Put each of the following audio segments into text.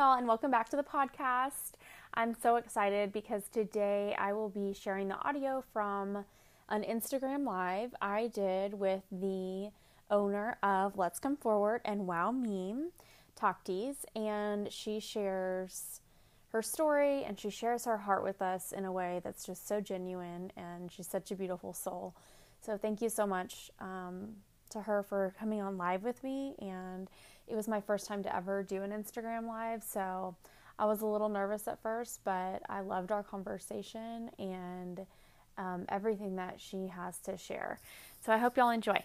y'all, and welcome back to the podcast. I'm so excited because today I will be sharing the audio from an Instagram live I did with the owner of Let's Come Forward and Wow Meme, Taqdees, and she shares her story and she shares her heart with us in a way that's just so genuine and she's such a beautiful soul. So thank you so much um, to her for coming on live with me and it was my first time to ever do an Instagram live, so I was a little nervous at first, but I loved our conversation and um, everything that she has to share. So I hope y'all enjoy.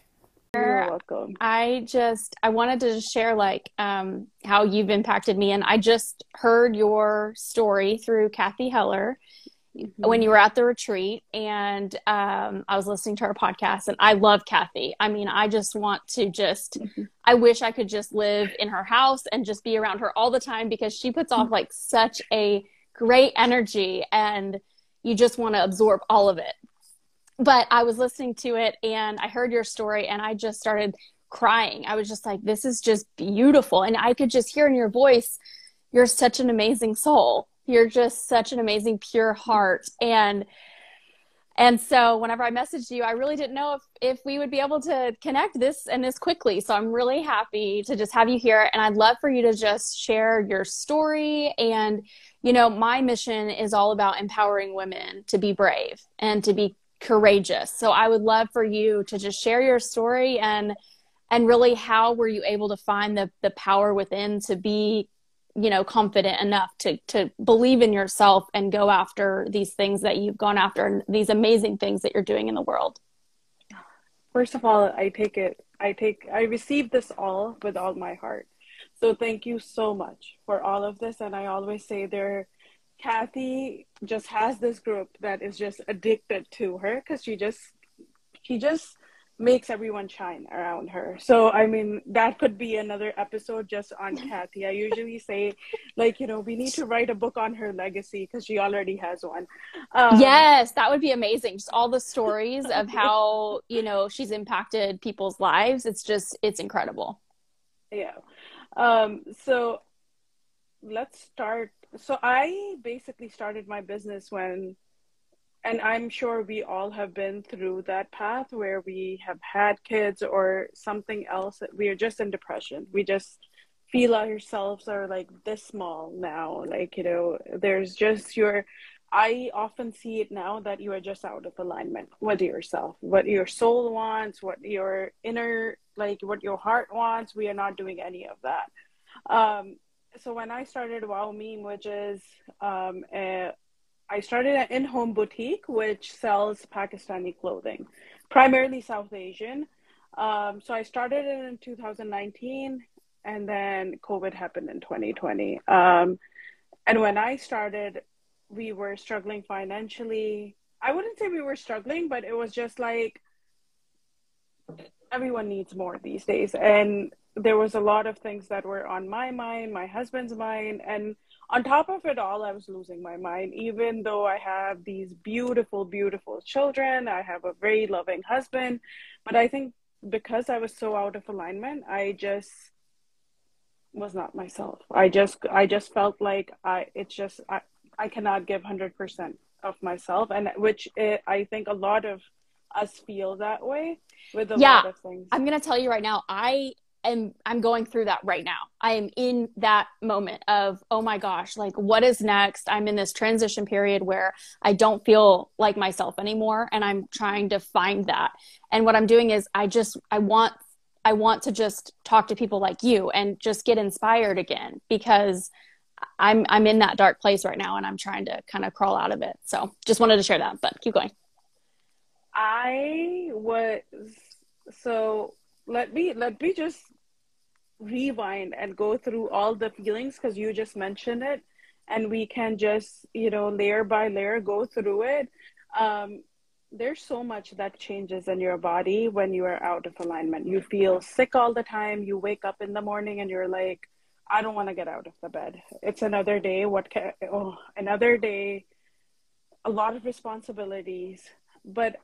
You're welcome. I just I wanted to just share like um, how you've impacted me, and I just heard your story through Cathy Heller mm-hmm. when you were at the retreat, and um, I was listening to her podcast, and I love Cathy. I mean, I just want to just mm-hmm. I wish I could just live in her house and just be around her all the time because she puts off like such a great energy, and you just want to absorb all of it but I was listening to it and I heard your story and I just started crying. I was just like, this is just beautiful. And I could just hear in your voice, you're such an amazing soul. You're just such an amazing, pure heart. And and so whenever I messaged you, I really didn't know if, if we would be able to connect this and this quickly. So I'm really happy to just have you here. And I'd love for you to just share your story. And, you know, my mission is all about empowering women to be brave and to be courageous. So I would love for you to just share your story and and really how were you able to find the the power within to be you know confident enough to to believe in yourself and go after these things that you've gone after and these amazing things that you're doing in the world? First of all i take it i take i receive this all with all my heart. So thank you so much for all of this. And i always say there Cathy just has this group that is just addicted to her because she just she just makes everyone shine around her. So I mean that could be another episode just on Cathy. I usually say like you know we need to write a book on her legacy because she already has one. Um, yes, that would be amazing. Just all the stories of how you know she's impacted people's lives. It's just it's incredible. Yeah. Um, so let's start so I basically started my business when, and I'm sure we all have been through that path where we have had kids or something else we are just in depression. We just feel ourselves are like this small now. Like, you know, there's just your, I often see it now that you are just out of alignment with yourself, what your soul wants, what your inner, like what your heart wants. We are not doing any of that. Um, so when I started WowMeem, which is um, a, I started an in-home boutique which sells Pakistani clothing, primarily South Asian. Um, so I started it in 2019, and then COVID happened in 2020. Um, and when I started, we were struggling financially. I wouldn't say we were struggling, but it was just like everyone needs more these days, and there was a lot of things that were on my mind, my husband's mind, and on top of it all, I was losing my mind. Even though I have these beautiful, beautiful children, I have a very loving husband, but I think because I was so out of alignment, I just was not myself. I just, I just felt like I, it's just, I, I cannot give hundred percent of myself, and which it, I think a lot of us feel that way with a yeah, lot of things. I'm gonna tell you right now, I am I'm going through that right now. I am in that moment of, oh my gosh, like what is next? I'm in this transition period where I don't feel like myself anymore and I'm trying to find that. And what I'm doing is I just I want I want to just talk to people like you and just get inspired again because I'm I'm in that dark place right now and I'm trying to kind of crawl out of it. So just wanted to share that, but keep going. I was so let me let me just rewind and go through all the feelings because you just mentioned it and we can just you know layer by layer go through it. Um, there's so much that changes in your body when you are out of alignment. You feel sick all the time you wake up in the morning and you're like i don't want to get out of the bed. It's another day what can oh another day a lot of responsibilities. But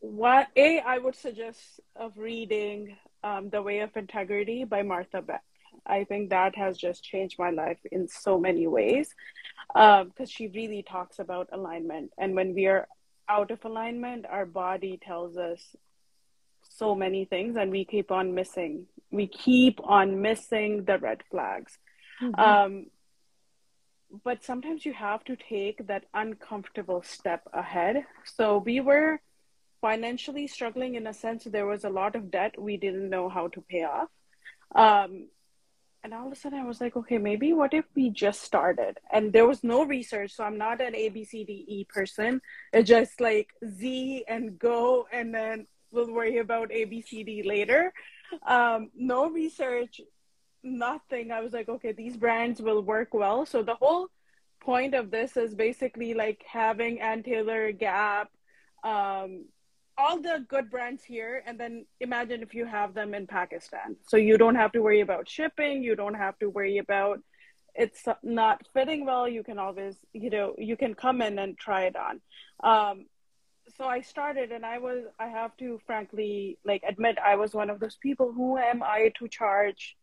what a i would suggest of reading um, The Way of Integrity by Martha Beck. I think that has just changed my life in so many ways because um, she really talks about alignment. And when we are out of alignment, our body tells us so many things and we keep on missing. We keep on missing the red flags. Mm-hmm. Um, but sometimes you have to take that uncomfortable step ahead. So we were financially struggling in a sense. There was a lot of debt we didn't know how to pay off. Um, and all of a sudden I was like, okay, maybe what if we just started? And there was no research, so I'm not an A B C D E person. It's just like Z and go, and then we'll worry about A B C D later. Um, no research, nothing. I was like, okay, these brands will work well. So the whole point of this is basically like having Ann Taylor, Gap, um, all the good brands here and then imagine if you have them in pakistan. So you don't have to worry about shipping you don't have to worry about it's not fitting well you can always you know you can come in and try it on. Um, so i started and i was i have to frankly like admit i was one of those people who am i to charge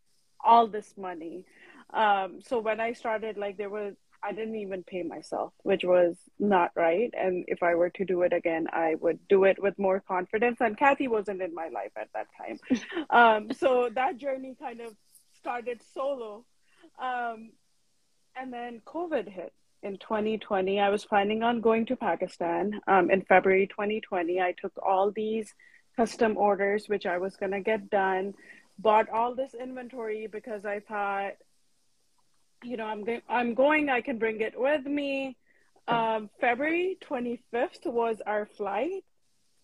all this money? Um, so when i started like there was I didn't even pay myself, which was not right. And if I were to do it again, I would do it with more confidence. And Cathy wasn't in my life at that time. um, so that journey kind of started solo. Um, and then COVID hit in 2020. I was planning on going to Pakistan um, in February 2020. I took all these custom orders, which I was going to get done, bought all this inventory because I thought you know, I'm going, I'm going, I can bring it with me. Um, February 25th was our flight.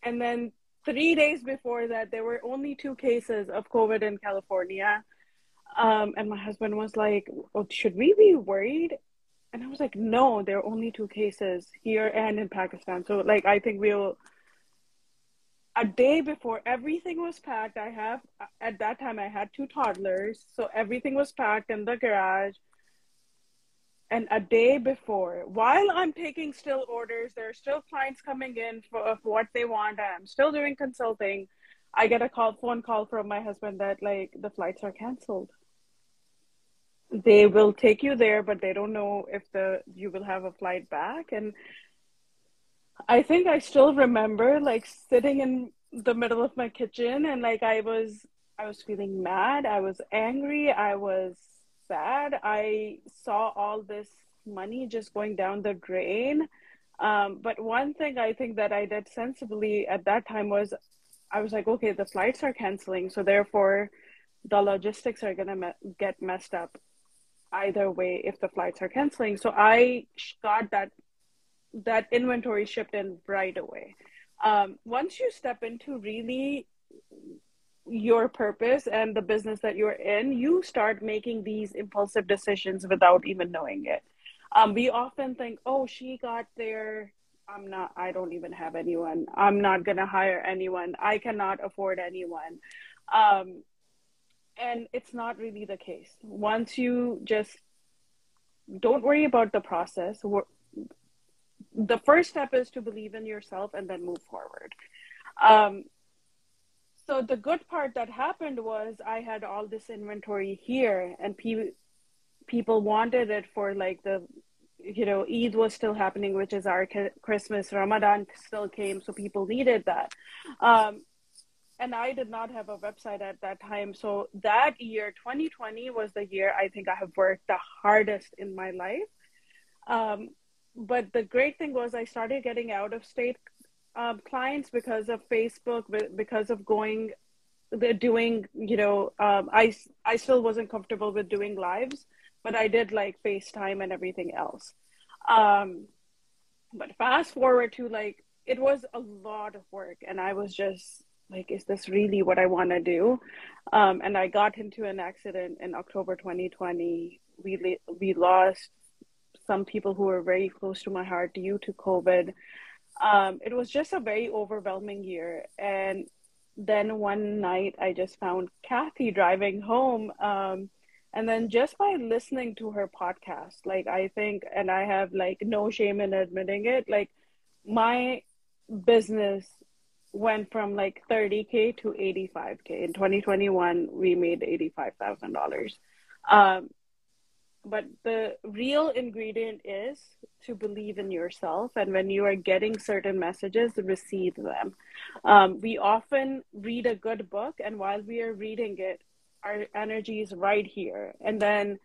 And then three days before that, there were only two cases of COVID in California. Um, and my husband was like, oh, should we be worried? And I was like, no, there are only two cases here and in Pakistan. So, like, I think we'll. A day before everything was packed, I have, at that time, I had two toddlers. So, everything was packed in the garage and a day before. While i'm taking still orders there are still clients coming in for, what they want i'm still doing consulting. I get a call phone call from my husband that like the flights are canceled. They will take you there but they don't know if the you will have a flight back. And i think i still remember like sitting in the middle of my kitchen and like i was i was feeling mad. I was angry. I was sad. I saw all this money just going down the drain. Um, but one thing I think that I did sensibly at that time was I was like, okay, the flights are canceling. So therefore, the logistics are going to me- get messed up either way if the flights are canceling. So I got that that inventory shipped in right away. Um, once you step into really your purpose and the business that you're in, you start making these impulsive decisions without even knowing it. Um, we often think, oh, she got there. I'm not, I don't even have anyone. I'm not going to hire anyone. I cannot afford anyone. Um, and it's not really the case. Once you just don't worry about the process, the first step is to believe in yourself and then move forward. Um, so the good part that happened was I had all this inventory here, and pe- people wanted it for like the, you know, Eid was still happening, which is our Christmas. Ramadan still came, so people needed that. Um, and I did not have a website at that time. So that year, 2020, was the year I think I have worked the hardest in my life. Um, but the great thing was I started getting out of state um, clients because of Facebook, because of going, they're doing, you know, um, I, I still wasn't comfortable with doing lives, but I did like FaceTime and everything else. Um, but fast forward to like, it was a lot of work and I was just like, is this really what I want to do? Um, and I got into an accident in October 2020. We, we lost some people who were very close to my heart due to COVID um, it was just a very overwhelming year. And then one night I just found Cathy driving home. Um, and then just by listening to her podcast, like I think, and I have like no shame in admitting it, like my business went from like 30k to 85k in 2021 we made $85000 Um, but the real ingredient is to believe in yourself and when you are getting certain messages receive them. Um, we often read a good book and while we are reading it our energy is right here. And then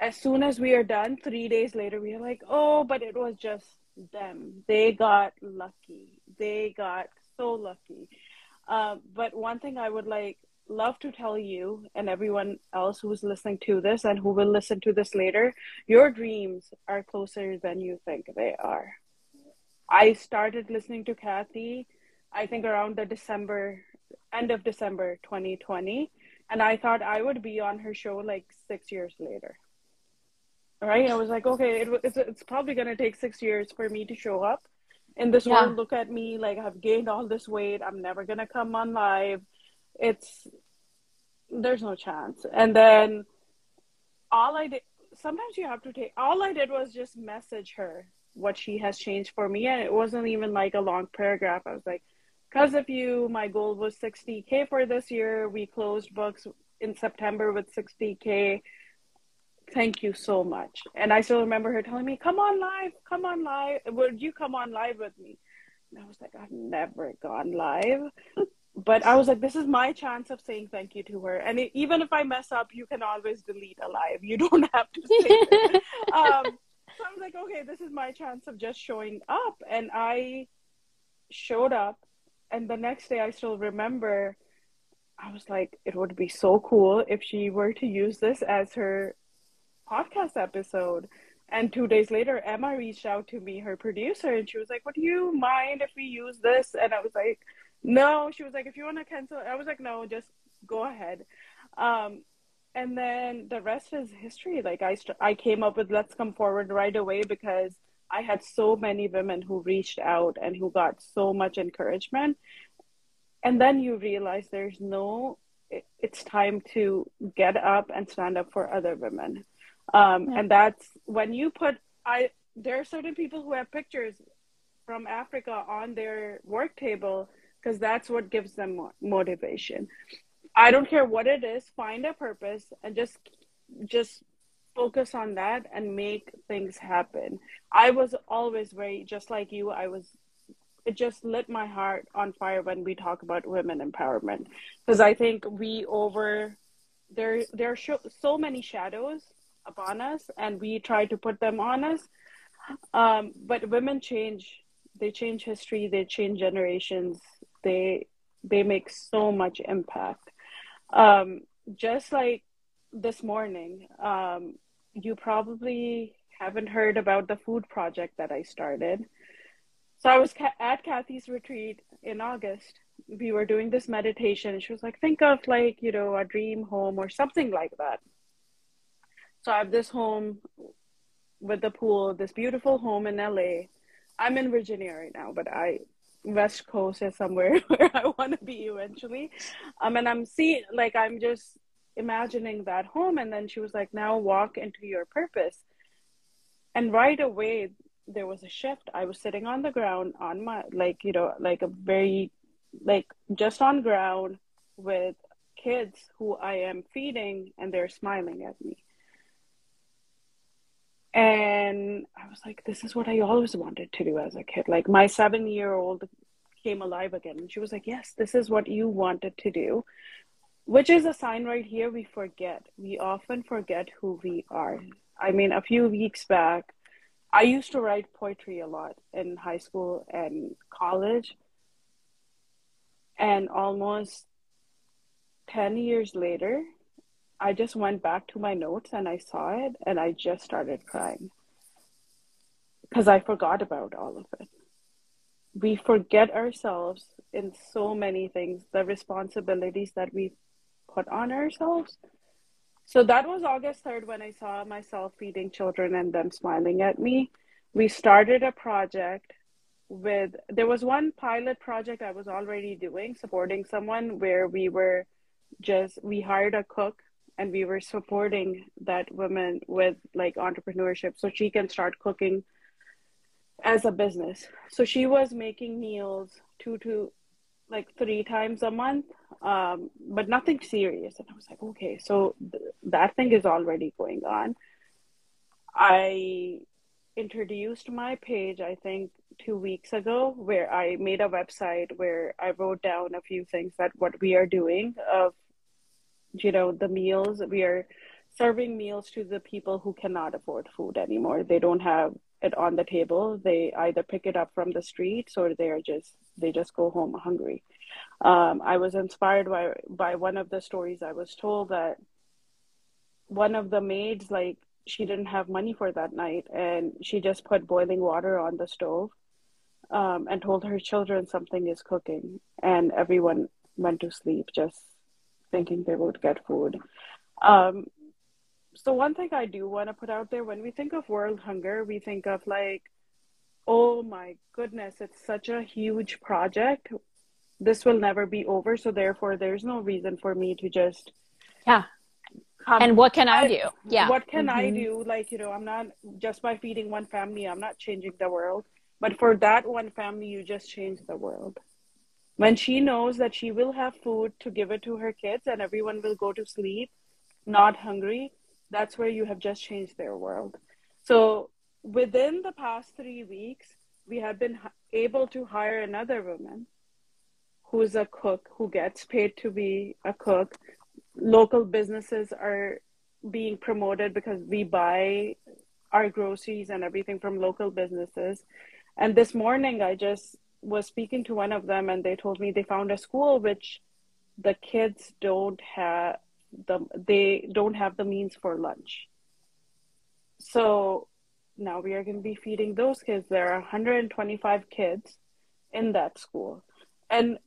as soon as we are done three days later we are like oh but it was just them. They got lucky. They got so lucky. Uh, but one thing i would like love to tell you and everyone else who's listening to this and who will listen to this later your dreams are closer than you think they are. I started listening to Cathy, I think around the December, end of December 2020, and I thought I would be on her show like six years later. Right? I was like, okay, it, it's, it's probably going to take six years for me to show up in this yeah. world. Look at me, like I've gained all this weight. I'm never going to come on live it's there's no chance. And then all I did sometimes you have to take all I did was just message her what she has changed for me and it wasn't even like a long paragraph. I was like, because of you, my goal was 60k for this year. We closed books in September with 60k. Thank you so much. And I still remember her telling me, "Come on live, come on live. Would you come on live with me?" And I was like, "I've never gone live." but I was like, this is my chance of saying thank you to her. And it, even if I mess up, you can always delete a live. You don't have to say um, so I was like, okay, this is my chance of just showing up. And I showed up. And the next day, I still remember, I was like, it would be so cool if she were to use this as her podcast episode. And two days later, Emma reached out to me, her producer, and she was like, Would you mind if we use this? And I was like, no, she was like, if you want to cancel, I was like, no, just go ahead. Um, and then the rest is history. Like I, st- I came up with Let's Come Forward right away because I had so many women who reached out and who got so much encouragement. And then you realize there's no, it, it's time to get up and stand up for other women. Um, yeah. And that's when you put, I, there are certain people who have pictures from Africa on their work table because that's what gives them motivation. I don't care what it is, find a purpose and just just focus on that and make things happen. I was always very just like you, I was it just lit my heart on fire when we talk about women empowerment because I think we over there there are so many shadows upon us and we try to put them on us um, but women change they change history they change generations they they make so much impact. Um, just like this morning, um, you probably haven't heard about the food project that I started. So I was ca- at Cathy's retreat in August. We were doing this meditation. and She was like, think of like, you know, a dream home or something like that. So I have this home with the pool, this beautiful home in LA. I'm in Virginia right now, but I West Coast is somewhere where I want to be eventually. Um, and I'm seeing, like, I'm just imagining that home. And then she was like, now walk into your purpose. And right away, there was a shift. I was sitting on the ground on my, like, you know, like a very, like, just on ground with kids who I am feeding and they're smiling at me. And I was like, this is what I always wanted to do as a kid. Like my seven year old came alive again. And she was like, yes, this is what you wanted to do, which is a sign right here we forget. We often forget who we are. I mean, a few weeks back, I used to write poetry a lot in high school and college. And almost 10 years later, I just went back to my notes and I saw it and I just started crying because I forgot about all of it. We forget ourselves in so many things, the responsibilities that we put on ourselves. So that was August 3rd when I saw myself feeding children and them smiling at me. We started a project with, there was one pilot project I was already doing, supporting someone where we were just, we hired a cook and we were supporting that woman with like entrepreneurship so she can start cooking as a business so she was making meals two to like three times a month um, but nothing serious and i was like okay so that thing is already going on. I introduced my page, I think, two weeks ago, where I made a website where I wrote down a few things that what we are doing of, you know, the meals we are serving meals to the people who cannot afford food anymore. They don't have it on the table. They either pick it up from the streets or they're just they just go home hungry. Um, I was inspired by by one of the stories. I was told that one of the maids like she didn't have money for that night and she just put boiling water on the stove um, and told her children something is cooking and everyone went to sleep just thinking they would get food um, so one thing i do want to put out there when we think of world hunger we think of like oh my goodness it's such a huge project this will never be over so therefore there's no reason for me to just yeah um, and what can I, I, do? Yeah. What can mm-hmm. I do? Like, you know, I'm not just by feeding one family, I'm not changing the world. But for that one family, you just change the world. When she knows that she will have food to give it to her kids and everyone will go to sleep not hungry, that's where you have just changed their world. So within the past three weeks, we have been able to hire another woman who's a cook who gets paid to be a cook local businesses are being promoted because we buy our groceries and everything from local businesses. And this morning, I just was speaking to one of them, and they told me they found a school which the kids don't have the they don't have the means for lunch. So now we are going to be feeding those kids. There are 125 kids in that school, and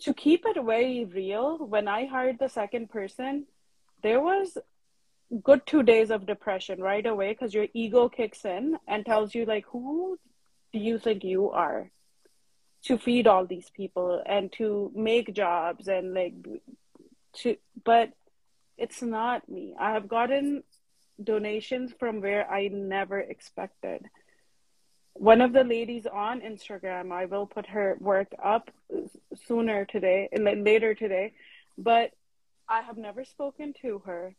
to keep it very real, when I hired the second person, there was good two days of depression right away because your ego kicks in and tells you like who do you think you are to feed all these people and to make jobs and like to but it's not me i have gotten donations from where i never expected one of the ladies on Instagram, I will put her work up sooner today, and later today, but I have never spoken to her.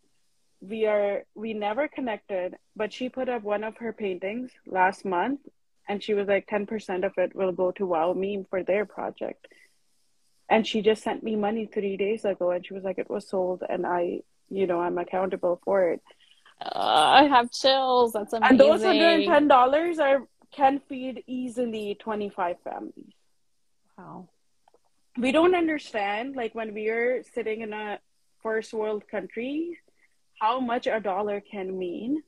We are we never connected, but she put up one of her paintings last month, and she was like, ten percent of it will go to WowMeem for their project. And she just sent me money three days ago, and she was like, it was sold, and I, you know, I'm accountable for it. Uh, I have chills. That's amazing. And those hundred and ten dollars are can feed easily 25 families. Wow. We don't understand, like when we are sitting in a first world country, how much a dollar can mean.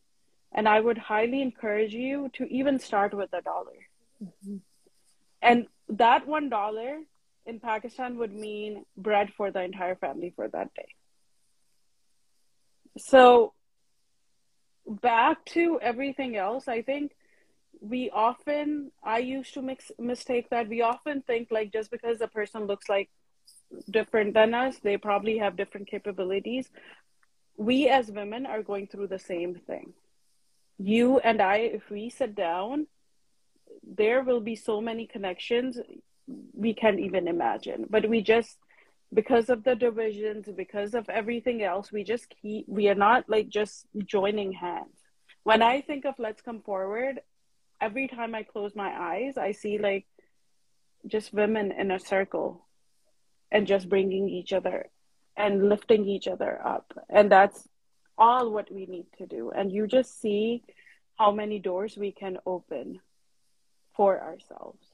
And I would highly encourage you to even start with a dollar. Mm-hmm. And that one dollar in Pakistan would mean bread for the entire family for that day. So, back to everything else, I think we often i used to mix mistake that we often think like just because a person looks like different than us they probably have different capabilities we as women are going through the same thing you and i if we sit down there will be so many connections we can't even imagine but we just because of the divisions because of everything else we just keep we are not like just joining hands when i think of let's come forward every time I close my eyes, I see like just women in a circle and just bringing each other and lifting each other up. And that's all what we need to do. And you just see how many doors we can open for ourselves.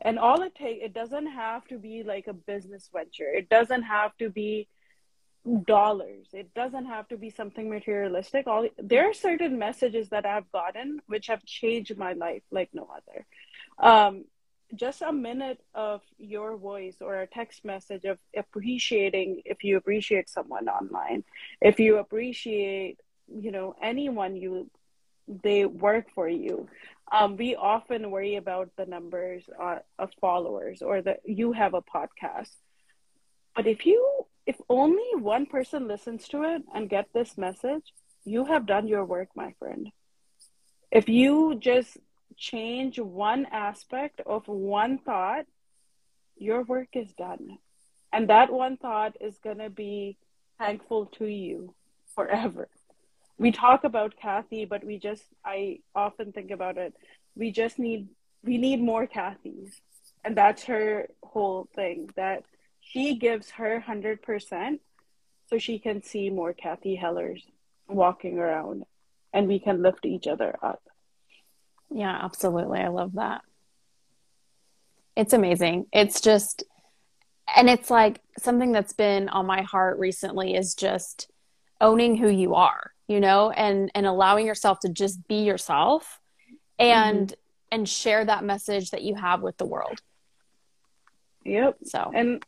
And all it takes, it doesn't have to be like a business venture. It doesn't have to be dollars it doesn't have to be something materialistic all there are certain messages that i've gotten which have changed my life like no other um, just a minute of your voice or a text message of appreciating if you appreciate someone online. If you appreciate you know anyone you they work for you. Um, we often worry about the numbers uh, of followers or that you have a podcast. But if you if only one person listens to it and get this message, you have done your work, my friend. If you just change one aspect of one thought, your work is done. And that one thought is going to be thankful to you forever. We talk about Cathy, but we just I often think about it. We just need we need more Cathys. And that's her whole thing that she gives her 100% so she can see more Cathy Hellers walking around and we can lift each other up. Yeah, absolutely. I love that. It's amazing. It's just, and it's like something that's been on my heart recently is just owning who you are, you know, and and allowing yourself to just be yourself and mm-hmm. and share that message that you have with the world. Yep. So, and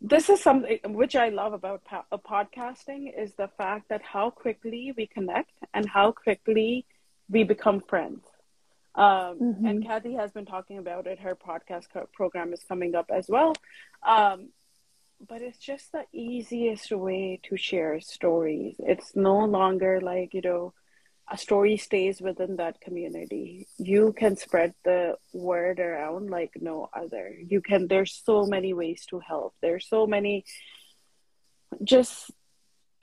this is something which I love about po- uh, podcasting is the fact that how quickly we connect and how quickly we become friends. Um, mm-hmm. And Cathy has been talking about it. Her podcast program is coming up as well. Um, but it's just the easiest way to share stories. It's no longer like, you know, a story stays within that community. You can spread the word around like no other. You can, there's so many ways to help. There's so many, just,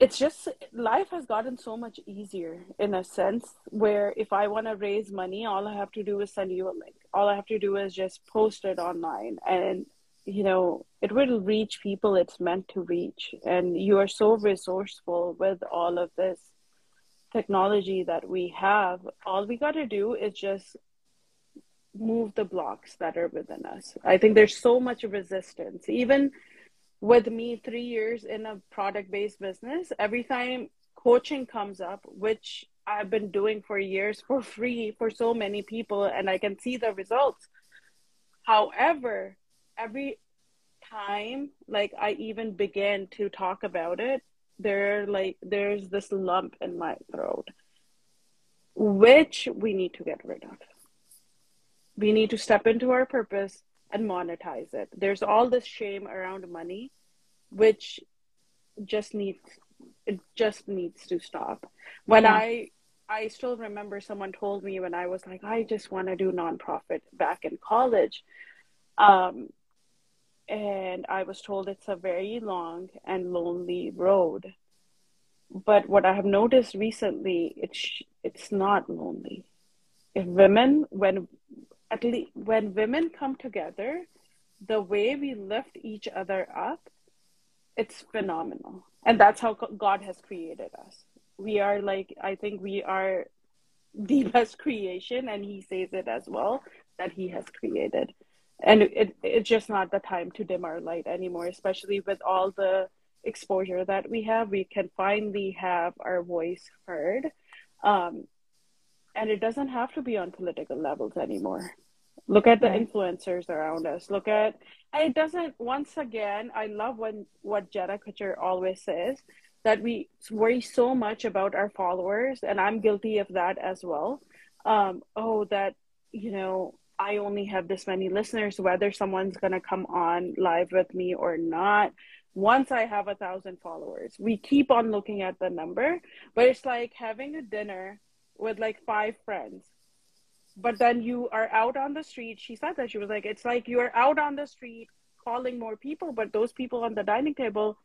it's just, life has gotten so much easier in a sense where if I want to raise money, all I have to do is send you a link. All I have to do is just post it online and, you know, it will reach people it's meant to reach. And you are so resourceful with all of this technology that we have, all we got to do is just move the blocks that are within us. I think there's so much resistance. Even with me, three years in a product based business, every time coaching comes up, which I've been doing for years for free for so many people, and I can see the results. However, every time like I even begin to talk about it, there like there's this lump in my throat which we need to get rid of we need to step into our purpose and monetize it there's all this shame around money which just needs it just needs to stop when yeah. i i still remember someone told me when i was like i just want to do nonprofit back in college um and I was told it's a very long and lonely road. But what I have noticed recently, it's it's not lonely. If women, when at least when women come together, the way we lift each other up, it's phenomenal, and that's how God has created us. We are like I think we are the best creation, and He says it as well that He has created. And it, it's just not the time to dim our light anymore especially with all the exposure that we have. We can finally have our voice heard. Um, and it doesn't have to be on political levels anymore. Look at the influencers around us. Look at and it doesn't once again i love when what jenna kutcher always says that we worry so much about our followers and i'm guilty of that as well. Um, oh that you know I only have this many listeners, whether someone's going to come on live with me or not. Once I have a thousand followers, we keep on looking at the number, but it's like having a dinner with like five friends. But then you are out on the street. She said that she was like, it's like you're out on the street calling more people, but those people on the dining table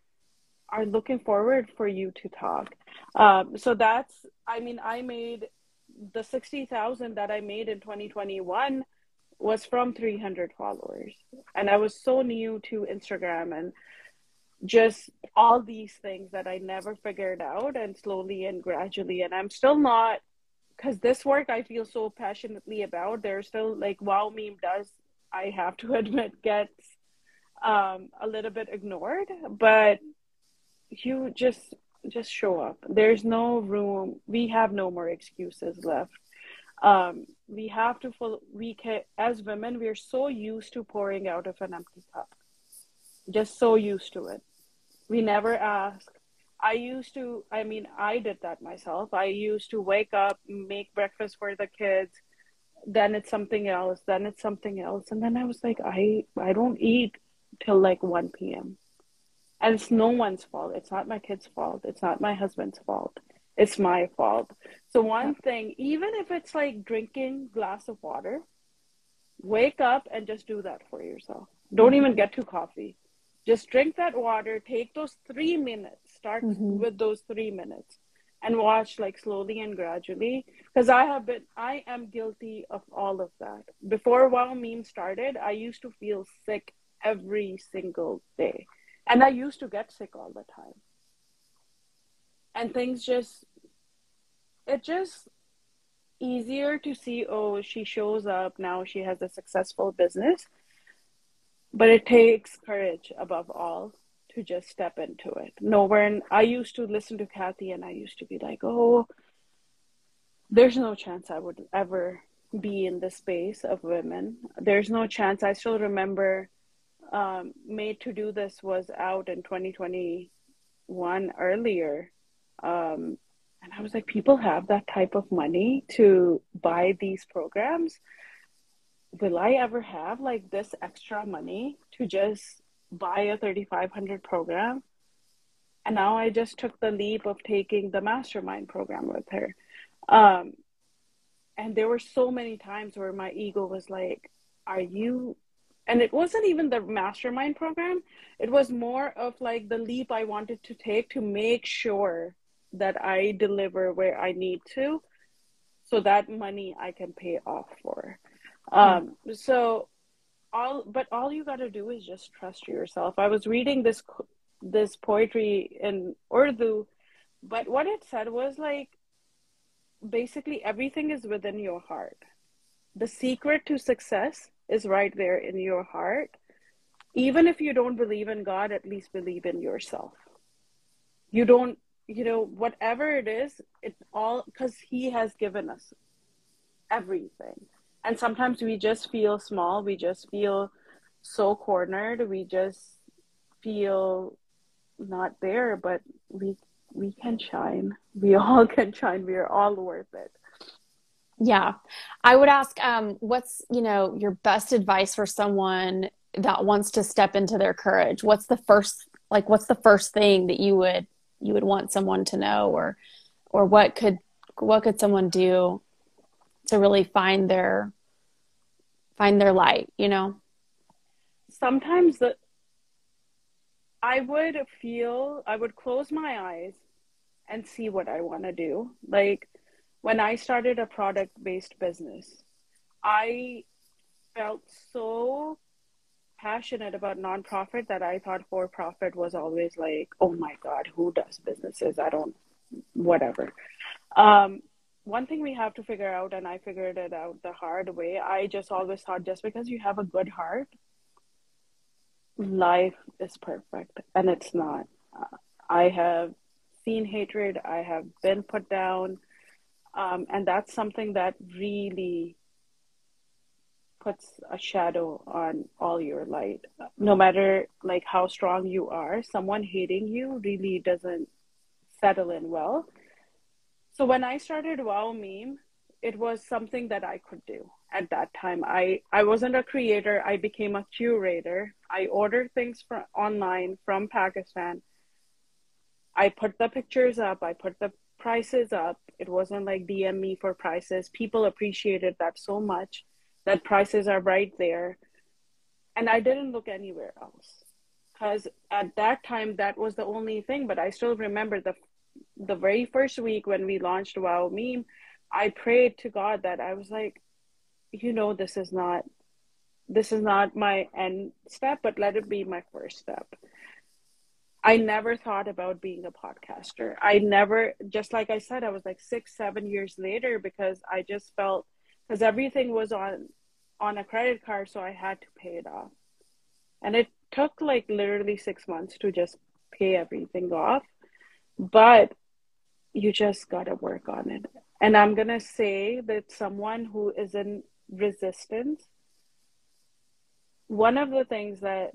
are looking forward for you to talk. Um, so that's, I mean, I made the 60,000 that I made in 2021 was from 300 followers. And I was so new to Instagram and just all these things that I never figured out and slowly and gradually. And I'm still not, because this work I feel so passionately about, there's still like WowMeem does, I have to admit, gets um, a little bit ignored. But you just just show up. There's no room. We have no more excuses left um, we have to full we can as women we're so used to pouring out of an empty cup just so used to it we never ask i used to i mean i did that myself. I used to wake up make breakfast for the kids then it's something else then it's something else. And then i was like i i don't eat till like 1 p.m and it's no one's fault. It's not my kids fault. It's not my husband's fault. It's my fault. So one thing, even if it's like drinking glass of water, wake up and just do that for yourself. Don't mm-hmm. even get to coffee. Just drink that water, take those three minutes, start mm-hmm. with those three minutes, and watch like slowly and gradually. Because I have been, I am guilty of all of that. Before WowMeem started, I used to feel sick every single day. And I used to get sick all the time. And things just, it just easier to see, oh, she shows up now, she has a successful business but it takes courage above all to just step into it. No, when I used to listen to Cathy and I used to be like, oh, there's no chance I would ever be in the space of women. There's no chance. I still remember um, Made to Do This was out in 2021 earlier. Um, and I was like, people have that type of money to buy these programs will I ever have like this extra money to just buy a 3500 program? And now I just took the leap of taking the mastermind program with her. Um, and there were so many times where my ego was like, Are you? And it wasn't even the mastermind program, it was more of like the leap I wanted to take to make sure that I deliver where I need to so that money I can pay off for. Um, so all, but all you got to do is just trust yourself. I was reading this this poetry in Urdu, but what it said was like basically everything is within your heart. The secret to success is right there in your heart. Even if you don't believe in God, at least believe in yourself. You don't, you know, whatever it is, it all because He has given us everything and sometimes we just feel small. We just feel so cornered. We just feel not there but we we can shine. We all can shine. We are all worth it. Yeah. I would ask um what's you know your best advice for someone that wants to step into their courage? What's the first like what's the first thing that you would you would want someone to know or or what could what could someone do to really find their find their light you know? Sometimes the i would feel i would close my eyes and see what i want to do. Like when i started a product based business i felt so passionate about nonprofit that i thought for profit was always like oh my god who does businesses? I don't whatever. Um, one thing we have to figure out, and I figured it out the hard way. I just always thought just because you have a good heart, life is perfect, and it's not. Uh, I have seen hatred, I have been put down, um, and that's something that really puts a shadow on all your light. No matter like how strong you are, someone hating you really doesn't settle in well so when I started WowMeem, it was something that I could do at that time. I, I wasn't a creator, I became a curator. I ordered things from online from Pakistan. I put the pictures up, I put the prices up. It wasn't like DM me for prices. People appreciated that so much that prices are right there. And I didn't look anywhere else because at that time that was the only thing. But I still remember the the very first week when we launched WowMeem, I prayed to God that I was like, you know, this is not this is not my end step, but let it be my first step. I never thought about being a podcaster. I never, just like I said, I was like six, seven years later because I just felt because everything was on on a credit card, so I had to pay it off, and it took like literally six months to just pay everything off. But you just got to work on it. And I'm going to say that someone who is in resistance, one of the things that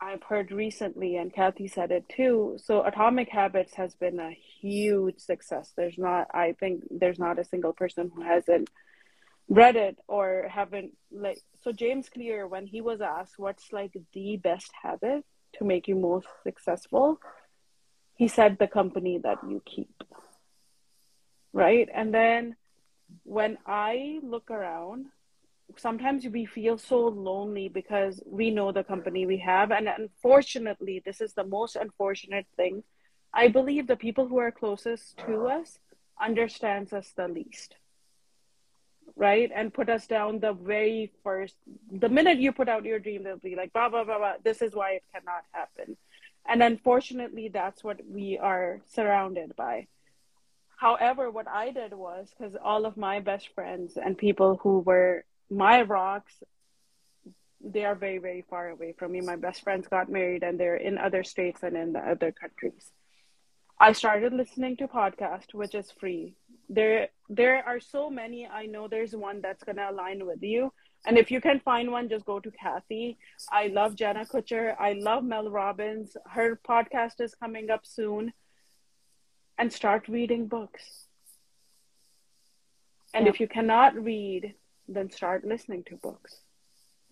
I've heard recently, and Cathy said it too. So, Atomic Habits has been a huge success. There's not, I think, there's not a single person who hasn't read it or haven't like. So, James Clear, when he was asked what's like the best habit to make you most successful, he said the company that you keep. Right? And then when i look around sometimes we feel so lonely because we know the company we have. And unfortunately this is the most unfortunate thing. I believe the people who are closest to us understands us the least. Right? And put us down the very first the minute you put out your dream they'll be like blah blah blah blah. This is why it cannot happen and unfortunately that's what we are surrounded by. However what i did was because all of my best friends and people who were my rocks they are very very far away from me. My best friends got married and they're in other states and in the other countries. I started listening to podcast which is free. There there are so many. I know there's one that's going to align with you and if you can find one just go to Cathy. I love jenna kutcher. I love mel robbins. Her podcast is coming up soon. And start reading books. And if you cannot read then start listening to books.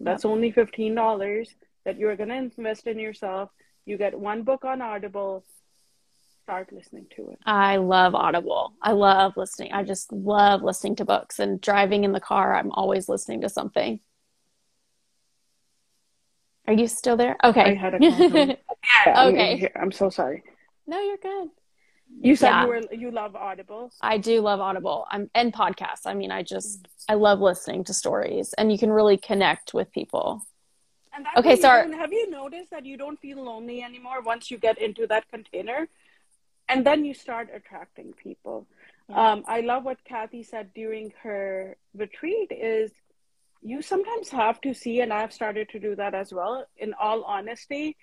That's only $15 that you're going to invest in yourself. You get one book on audible start listening to it. I love Audible. I love listening. I just love listening to books and driving in the car. I'm always listening to something. Are you still there? Okay. I had a yeah, okay. I'm, I'm, so sorry. No, you're good. You said yeah. you were you love Audible. I do love Audible. I'm and podcasts. I mean, I just mm. I love listening to stories, and you can really connect with people. okay, sorry. Have you noticed that you don't feel lonely anymore once you get into that container? And then you start attracting people. Yeah. Um, I love what Cathy said during her retreat is you sometimes have to see, and I've started to do that as well, in all honesty,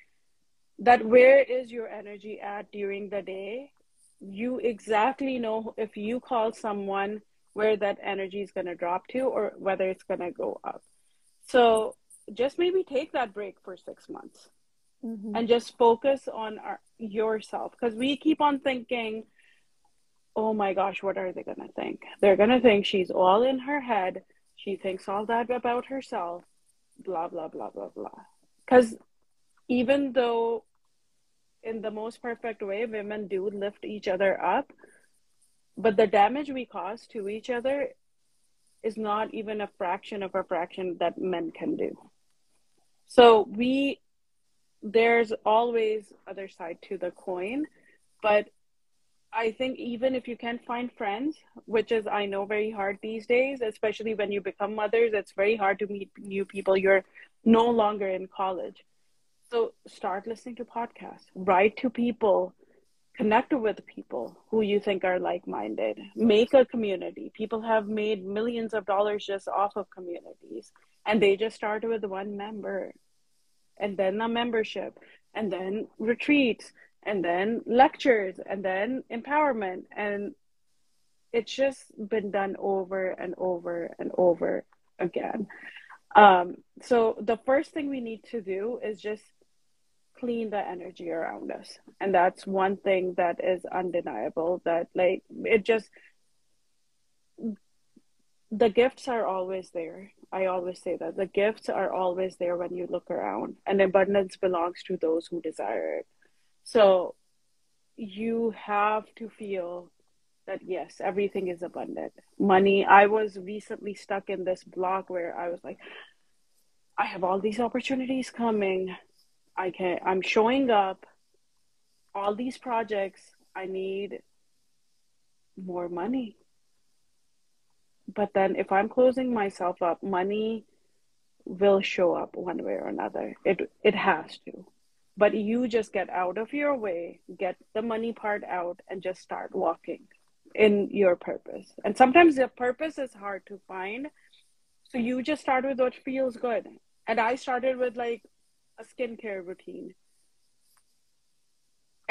that where is your energy at during the day? You exactly know if you call someone where that energy is going to drop to or whether it's going to go up. So just maybe take that break for six months mm-hmm. and just focus on our, yourself because we keep on thinking oh my gosh what are they going to think? They're going to think she's all in her head. She thinks all that about herself. Blah blah blah blah blah. Because even though in the most perfect way women do lift each other up but the damage we cause to each other is not even a fraction of a fraction that men can do. So we there's always other side to the coin but i think even if you can't find friends which is i know very hard these days especially when you become mothers it's very hard to meet new people. You're no longer in college. So start listening to podcasts. Write to people. Connect with people who you think are like-minded. Make a community. People have made millions of dollars just off of communities and they just started with one member and then a membership and then retreats and then lectures and then empowerment. And it's just been done over and over and over again. Um, so the first thing we need to do is just clean the energy around us. And that's one thing that is undeniable that like it just the gifts are always there I always say that the gifts are always there when you look around, and abundance belongs to those who desire it. So you have to feel that yes, everything is abundant. Money, I was recently stuck in this block where I was like, I have all these opportunities coming. I can I'm showing up all these projects. I need more money but then if i'm closing myself up money will show up one way or another. It it has to. But you just get out of your way get the money part out and just start walking in your purpose. And sometimes the purpose is hard to find. So you just start with what feels good. And i started with like a skincare routine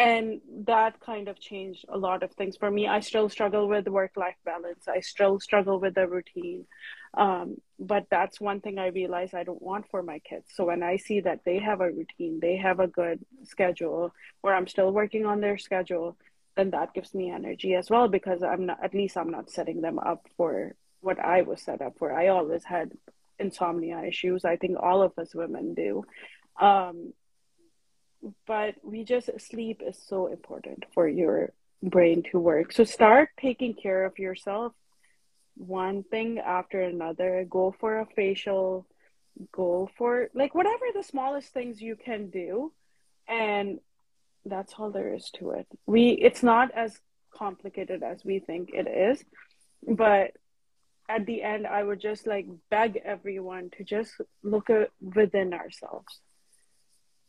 and that kind of changed a lot of things for me. I still struggle with work life balance. I still struggle with the routine. Um, but that's one thing i realize i don't want for my kids. So when i see that they have a routine they have a good schedule where i'm still working on their schedule then that gives me energy as well because i'm not at least i'm not setting them up for what i was set up for. I always had insomnia issues. I think all of us women do. Um, but we just sleep is so important for your brain to work. So start taking care of yourself. one thing after another. Go for a facial, go for like whatever the smallest things you can do. And that's all there is to it. We it's not as complicated as we think it is, but at the end I would just like beg everyone to just look at within ourselves.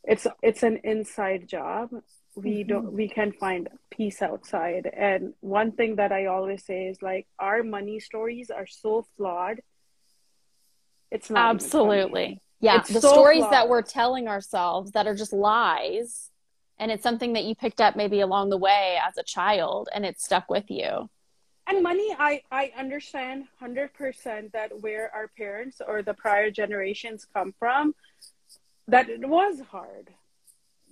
It's it's an inside job. We mm-hmm. don't we can find peace outside. And one thing that I always say is like our money stories are so flawed. It's not absolutely. Yeah, it's the so stories flawed. that we're telling ourselves that are just lies and it's something that you picked up maybe along the way as a child and it stuck with you and money i i understand 100% that where our parents or the prior generations come from that it was hard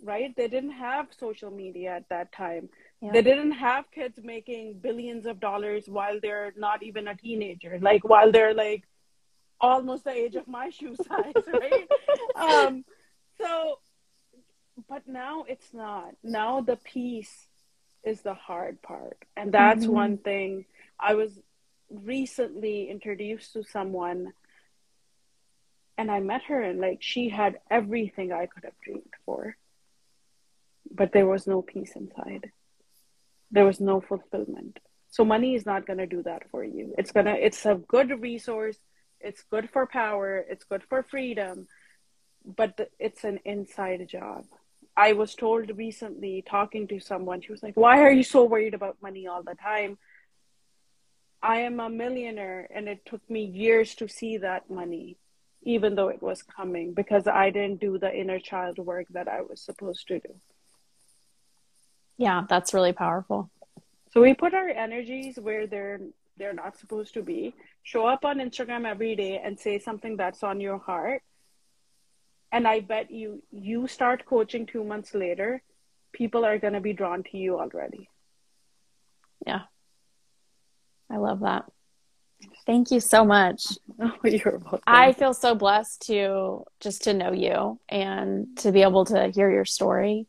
right they didn't have social media at that time yeah. they didn't have kids making billions of dollars while they're not even a teenager like while they're like almost the age of my shoe size right um so but now it's not. Now the peace is the hard part. And that's mm-hmm. one thing I was recently introduced to someone and I met her and like she had everything I could have dreamed for. But there was no peace inside. There was no fulfillment. So money is not going to do that for you. It's going to it's a good resource. It's good for power, it's good for freedom, but it's an inside job. I was told recently, talking to someone, she was like, Why are you so worried about money all the time? I am a millionaire, and it took me years to see that money, even though it was coming, because I didn't do the inner child work that I was supposed to do. Yeah, that's really powerful. So we put our energies where they're they're not supposed to be. Show up on Instagram every day and say something that's on your heart and i bet you you start coaching two months later people are going to be drawn to you already yeah i love that thank you so much. Oh, you're welcome. i feel so blessed to just to know you and to be able to hear your story.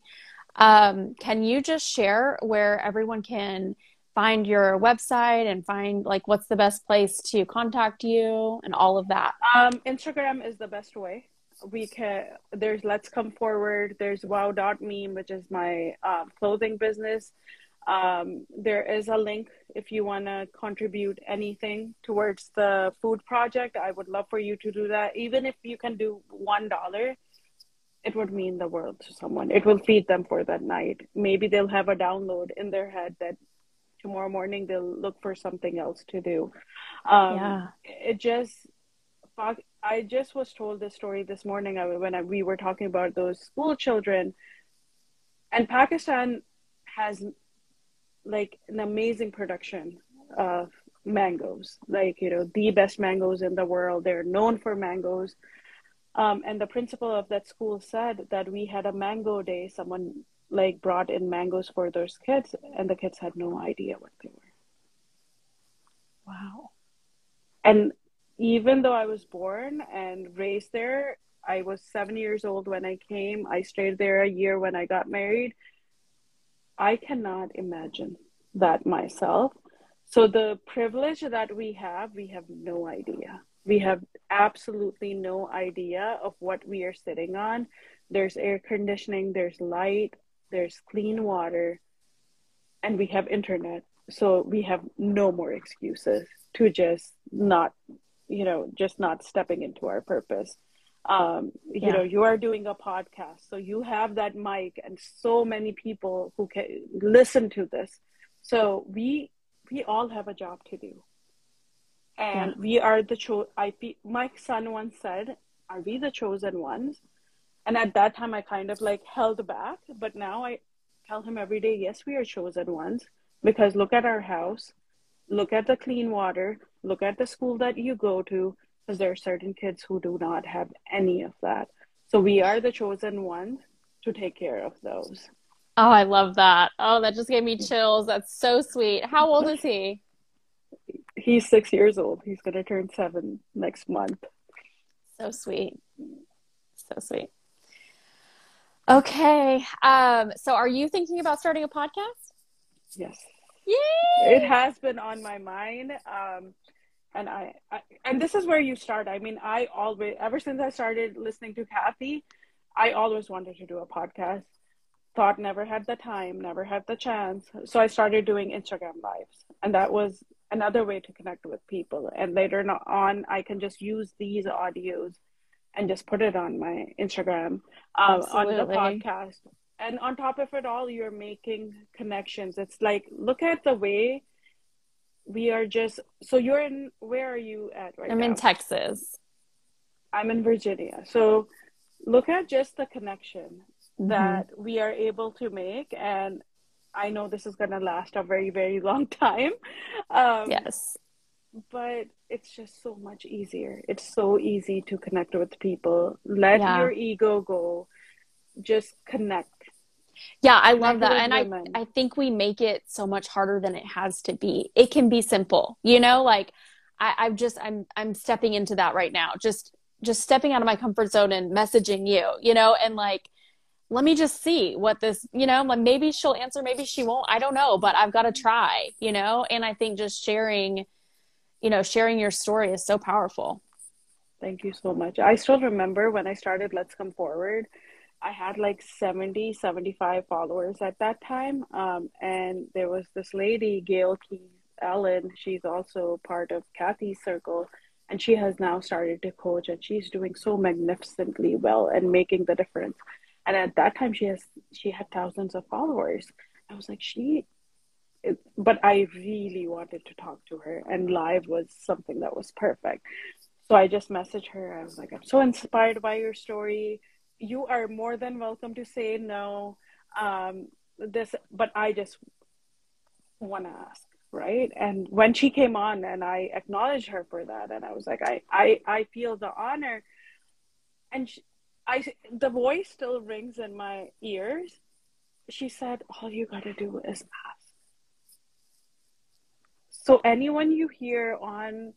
Um, can you just share where everyone can find your website and find like what's the best place to contact you and all of that? Um, instagram is the best way. We can there's let's come forward there's WowMeem which is my uh, clothing business um, there is a link if you want to contribute anything towards the food project. I would love for you to do that. Even if you can do one dollar it would mean the world to someone. It will feed them for that night. Maybe they'll have a download in their head that tomorrow morning they'll look for something else to do. Um, yeah. it just I just was told this story this morning when I, we were talking about those school children. And Pakistan has like an amazing production of mangoes, like, you know, the best mangoes in the world. They're known for mangoes. Um, and the principal of that school said that we had a mango day. Someone like brought in mangoes for those kids, and the kids had no idea what they were. Wow. And even though I was born and raised there, I was seven years old when I came. I stayed there a year when I got married. I cannot imagine that myself. So, the privilege that we have, we have no idea. We have absolutely no idea of what we are sitting on. There's air conditioning, there's light, there's clean water, and we have internet. So, we have no more excuses to just not you know just not stepping into our purpose um, you yeah. know you are doing a podcast. So you have that mic and so many people who can listen to this. So we we all have a job to do. And yeah. we are the cho i my son once said are we the chosen ones? And at that time i kind of like held back. But now i tell him every day yes we are chosen ones. Because look at our house. Look at the clean water. Look at the school that you go to because there are certain kids who do not have any of that. So we are the chosen ones to take care of those. Oh i love that. Oh that just gave me chills. That's so sweet. How old is he? He's six years old. He's going to turn seven next month. So sweet. So sweet. Okay um so are you thinking about starting a podcast? Yes. Yay! It has been on my mind. Um, and I, I and this is where you start. I mean, I always ever since I started listening to Cathy, I always wanted to do a podcast. Thought never had the time, never had the chance. So I started doing Instagram lives, and that was another way to connect with people. And later on, I can just use these audios and just put it on my Instagram, um, on the podcast. And on top of it all, you're making connections. It's like look at the way we are just so you're in where are you at right now? I'm now? in Texas. I'm in Virginia. So look at just the connection mm-hmm. that we are able to make and I know this is going to last a very very long time. Um, yes. But it's just so much easier. It's so easy to connect with people. Let yeah. your ego go. Just connect yeah, I love that. And I, I think we make it so much harder than it has to be. It can be simple, you know, like I, I'm just, I'm, I'm stepping into that right now. Just, just stepping out of my comfort zone and messaging you, you know, and like, let me just see what this, you know, like maybe she'll answer, maybe she won't. I don't know, but I've got to try, you know? And I think just sharing, you know, sharing your story is so powerful. Thank you so much. I still remember when I started Let's Come Forward, I had like 70, 75 followers at that time. Um, and there was this lady, Gail Keys Allen. She's also part of Cathy's circle. And she has now started to coach and she's doing so magnificently well and making the difference. And at that time she has she had thousands of followers. I was like, she but I really wanted to talk to her and live was something that was perfect. So I just messaged her. I was like, I'm so inspired by your story you are more than welcome to say no. Um, this, but I just want to ask, right? And when she came on, and I acknowledged her for that, and I was like, I, I, I feel the honor, and she, I, the voice still rings in my ears. She said, "All you gotta do is ask." So anyone you hear on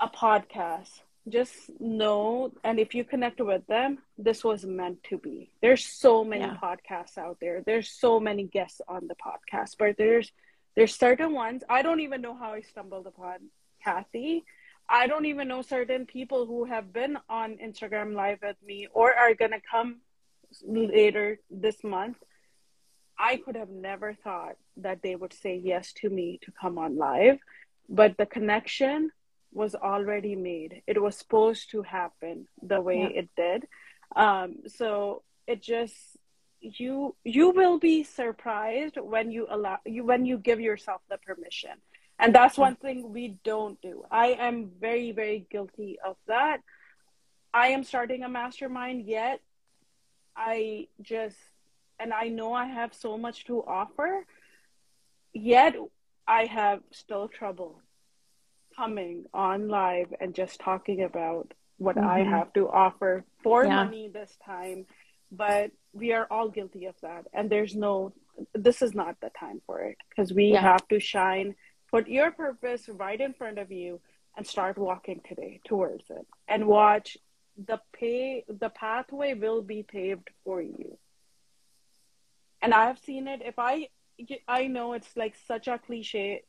a podcast just know and if you connect with them this was meant to be. There's so many yeah. podcasts out there. There's so many guests on the podcast but there's there's certain ones. I don't even know how i stumbled upon Cathy. I don't even know certain people who have been on instagram live with me or are gonna come later this month. I could have never thought that they would say yes to me to come on live but the connection was already made. It was supposed to happen the way yeah. it did. Um, so it just you you will be surprised when you allow you when you give yourself the permission. And that's one thing we don't do. I am very very guilty of that. I am starting a mastermind yet I just and I know I have so much to offer yet I have still trouble coming on live and just talking about what mm-hmm. I have to offer for yeah. money this time. But we are all guilty of that. And there's no, this is not the time for it because we yeah. have to shine, put your purpose right in front of you and start walking today towards it and watch the pay, the pathway will be paved for you. And I've seen it. If I, I know it's like such a cliche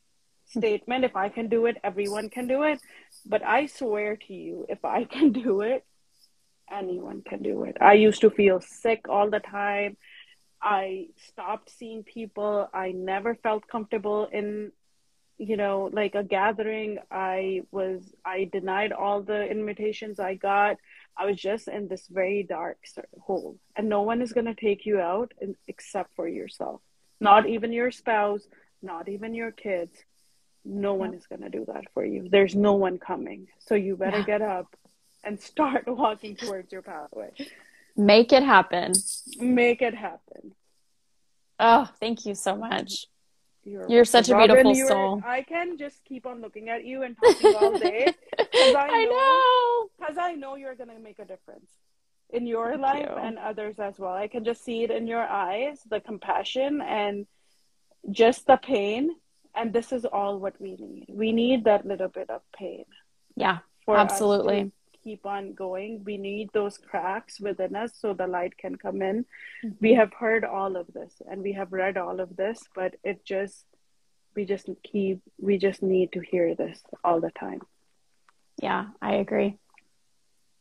statement. If I can do it, everyone can do it. But I swear to you, if I can do it, anyone can do it. I used to feel sick all the time. I stopped seeing people. I never felt comfortable in, you know, like a gathering. I was, I denied all the invitations I got. I was just in this very dark hole. And no one is going to take you out except for yourself. Not even your spouse, not even your kids no one is going to do that for you. There's no one coming. So you better yeah. get up and start walking towards your pathway. Make it happen. Make it happen. Oh, thank you so much. You're, you're such a beautiful soul. I can just keep on looking at you and talking all day. I, know. Because I know you're going to make a difference in your thank life you. and others as well. I can just see it in your eyes, the compassion and just the pain and this is all what we need we need that little bit of pain yeah absolutely keep on going we need those cracks within us so the light can come in mm-hmm. we have heard all of this and we have read all of this but it just we just keep we just need to hear this all the time. Yeah, I agree.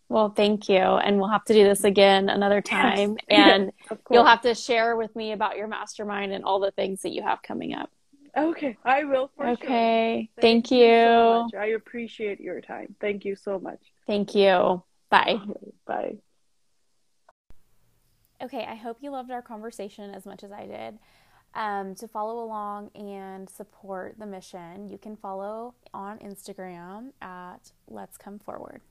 Well, thank you. And we'll have to do this again another time. Yes. And you'll have to share with me about your mastermind and all the things that you have coming up. Okay, I will okay. Sure. Thank, thank you. you so I appreciate your time. Thank you so much. Thank you. Bye. Bye. Okay, I hope you loved our conversation as much as I did. Um, to follow along and support the mission, you can follow on Instagram at Let's Come Forward.